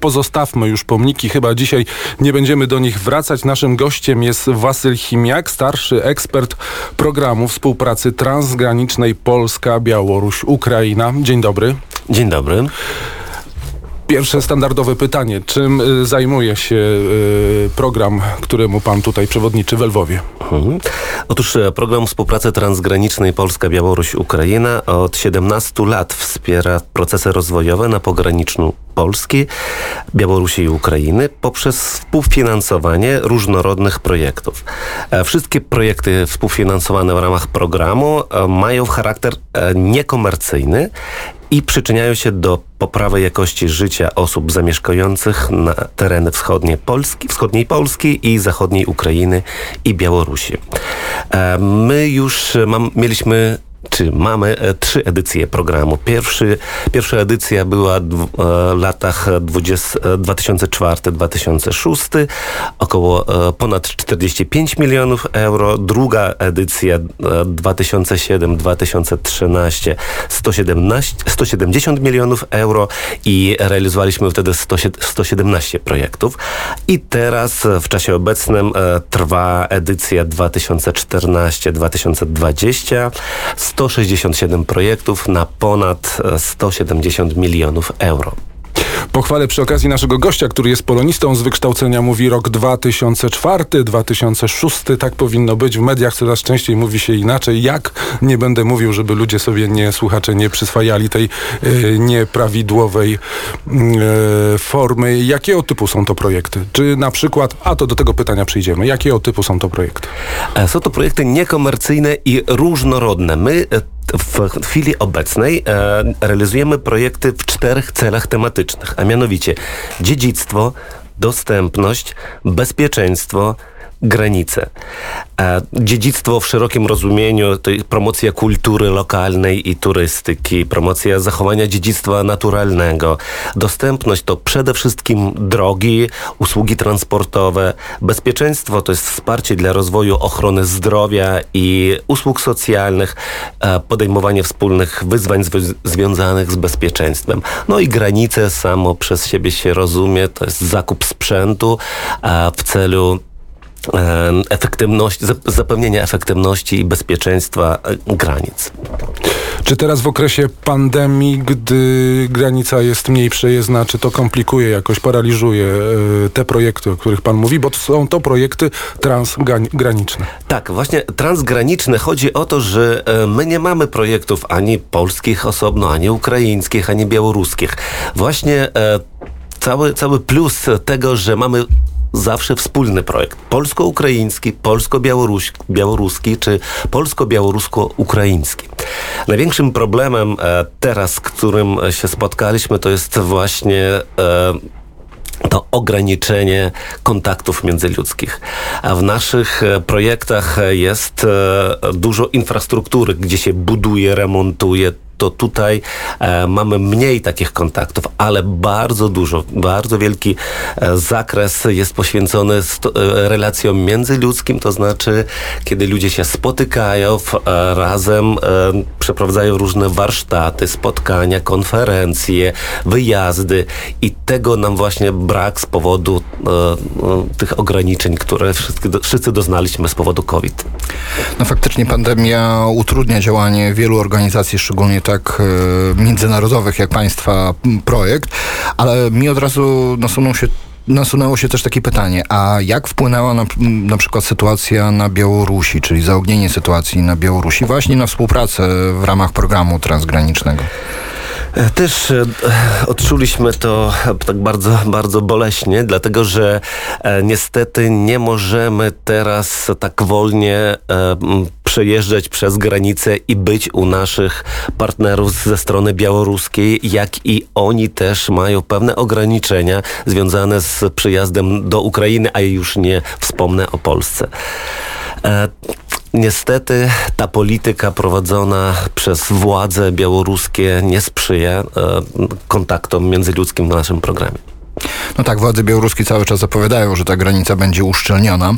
pozostawmy już pomniki. Chyba dzisiaj nie będziemy do nich wracać. Naszym gościem jest Wasyl Chimiak, starszy ekspert programu współpracy transgranicznej Polska-Białoruś-Ukraina. Dzień dobry. Dzień dobry. Pierwsze standardowe pytanie. Czym y, zajmuje się y, program, któremu pan tutaj przewodniczy w Lwowie? Mhm. Otóż e, program współpracy transgranicznej Polska-Białoruś-Ukraina od 17 lat wspiera procesy rozwojowe na pograniczu Polski, Białorusi i Ukrainy poprzez współfinansowanie różnorodnych projektów. E, wszystkie projekty współfinansowane w ramach programu e, mają charakter niekomercyjny i przyczyniają się do poprawy jakości życia osób zamieszkujących na tereny wschodniej Polski, wschodniej Polski i zachodniej Ukrainy i Białorusi. E, my już mam, mieliśmy czy mamy e, trzy edycje programu. Pierwszy, pierwsza edycja była w e, latach 2004-2006, e, około ponad 45 milionów euro. Druga edycja 2007-2013 170 milionów euro i realizowaliśmy wtedy 100, 117 projektów. I teraz w czasie obecnym trwa edycja 2014-2020 167 projektów na ponad 170 milionów euro. Pochwalę przy okazji naszego gościa, który jest polonistą z wykształcenia, mówi rok 2004, 2006, tak powinno być. W mediach coraz częściej mówi się inaczej. Jak? Nie będę mówił, żeby ludzie sobie, nie słuchacze, nie przyswajali tej e, nieprawidłowej e, formy. Jakiego typu są to projekty? Czy na przykład, a to do tego pytania przyjdziemy, jakiego typu są to projekty? E, są to projekty niekomercyjne i różnorodne. My w chwili obecnej e, realizujemy projekty w czterech celach tematycznych, a mianowicie dziedzictwo, dostępność, bezpieczeństwo, granice. Dziedzictwo w szerokim rozumieniu to promocja kultury lokalnej i turystyki, promocja zachowania dziedzictwa naturalnego. Dostępność to przede wszystkim drogi, usługi transportowe. Bezpieczeństwo to jest wsparcie dla rozwoju ochrony zdrowia i usług socjalnych, podejmowanie wspólnych wyzwań związanych z bezpieczeństwem. No i granice samo przez siebie się rozumie, to jest zakup sprzętu w celu efektywności, zapewnienia efektywności i bezpieczeństwa e, granic. Czy teraz w okresie pandemii, gdy granica jest mniej przejezdna, czy to komplikuje jakoś, paraliżuje e, te projekty, o których pan mówi, bo są to projekty transgraniczne? Tak, właśnie transgraniczne. Chodzi o to, że e, my nie mamy projektów ani polskich osobno, ani ukraińskich, ani białoruskich. Właśnie cały, cały plus tego, że mamy zawsze wspólny projekt. Polsko-ukraiński, polsko-białoruski czy polsko-białorusko-ukraiński. Największym problemem e, teraz, którym się spotkaliśmy, to jest właśnie e, to ograniczenie kontaktów międzyludzkich. A w naszych e, projektach jest dużo infrastruktury, gdzie się buduje, remontuje, to tutaj e, mamy mniej takich kontaktów, ale bardzo dużo, bardzo wielki e, zakres jest poświęcony sto, e, relacjom międzyludzkim, to znaczy kiedy ludzie się spotykają w, e, razem, e, przeprowadzają różne warsztaty, spotkania, konferencje, wyjazdy i tego nam właśnie brak z powodu e, tych ograniczeń, które wszyscy, wszyscy doznaliśmy z powodu COVID. No faktycznie pandemia utrudnia działanie wielu organizacji, szczególnie tak e, międzynarodowych jak państwa projekt, ale mi od razu się nasunęło się też takie pytanie, a jak wpłynęła na, na przykład sytuacja na Białorusi, czyli zaognienie sytuacji na Białorusi właśnie na współpracę w ramach programu transgranicznego? E, też e, odczuliśmy to tak bardzo, bardzo boleśnie, dlatego że niestety nie możemy teraz tak wolnie przejeżdżać przez granicę i być u naszych partnerów ze strony białoruskiej, jak i oni też mają pewne ograniczenia związane z przyjazdem do Ukrainy, a już nie wspomnę o Polsce. Niestety ta polityka prowadzona przez władze białoruskie nie sprzyja e, kontaktom międzyludzkim w naszym programie. No tak, władze białoruskie cały czas zapowiadają, że ta granica będzie uszczelniona.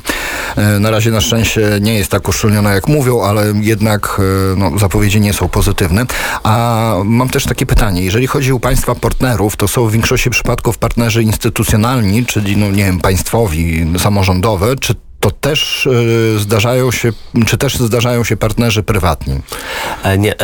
E, Na razie na szczęście nie jest tak uszczelniona, jak mówią, ale jednak e, no, zapowiedzi nie są pozytywne. A mam też takie pytanie. Jeżeli chodzi o państwa partnerów, to są w większości przypadków partnerzy instytucjonalni, czyli, no nie wiem, państwowi, samorządowe, czy to też e, zdarzają się, czy też zdarzają się partnerzy prywatni? Nie,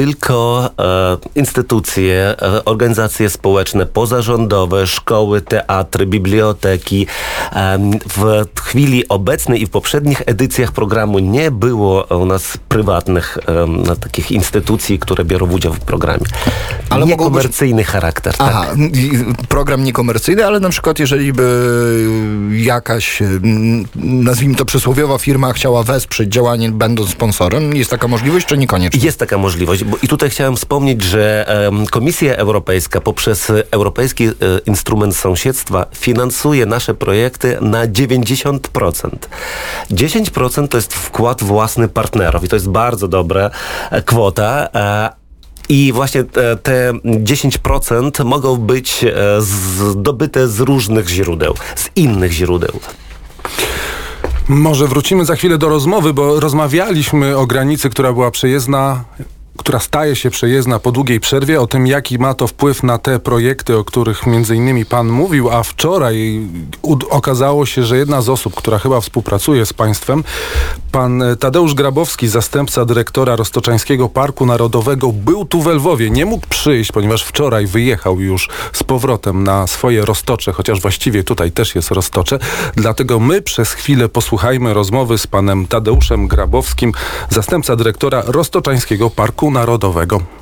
tylko e, instytucje, e, organizacje społeczne, pozarządowe, szkoły, teatry, biblioteki. Em, w chwili obecnej i w poprzednich edycjach programu nie było u nas prywatnych em, no, takich instytucji, które biorą udział w programie. Ale mogą być- Niekomercyjny charakter. Aha, Tak. program niekomercyjny, ale na przykład jeżeli by jakaś, mm, nazwijmy to przysłowiowa firma chciała wesprzeć działanie będąc sponsorem, jest taka możliwość, czy niekoniecznie? Jest taka możliwość. Bo I tutaj chciałem wspomnieć, że Komisja Europejska poprzez Europejski e, Instrument Sąsiedztwa finansuje nasze projekty na 90%. 10% to jest wkład własny partnerów i to jest bardzo dobra e, kwota. e, I właśnie te, te 10% mogą być zdobyte z różnych źródeł, z innych źródeł. Może wrócimy za chwilę do rozmowy, bo rozmawialiśmy o granicy, która była przejezdna która staje się przejezdna po długiej przerwie, o tym, jaki ma to wpływ na te projekty, o których między innymi pan mówił, a wczoraj okazało się, że jedna z osób, która chyba współpracuje z państwem, pan e, Tadeusz Grabowski, zastępca dyrektora Roztoczańskiego Parku Narodowego, był tu w Lwowie. Nie mógł przyjść, ponieważ wczoraj wyjechał już z powrotem na swoje roztocze, chociaż właściwie tutaj też jest roztocze. Dlatego my przez chwilę posłuchajmy rozmowy z panem Tadeuszem Grabowskim, zastępca dyrektora Roztoczańskiego Parku Narodowego.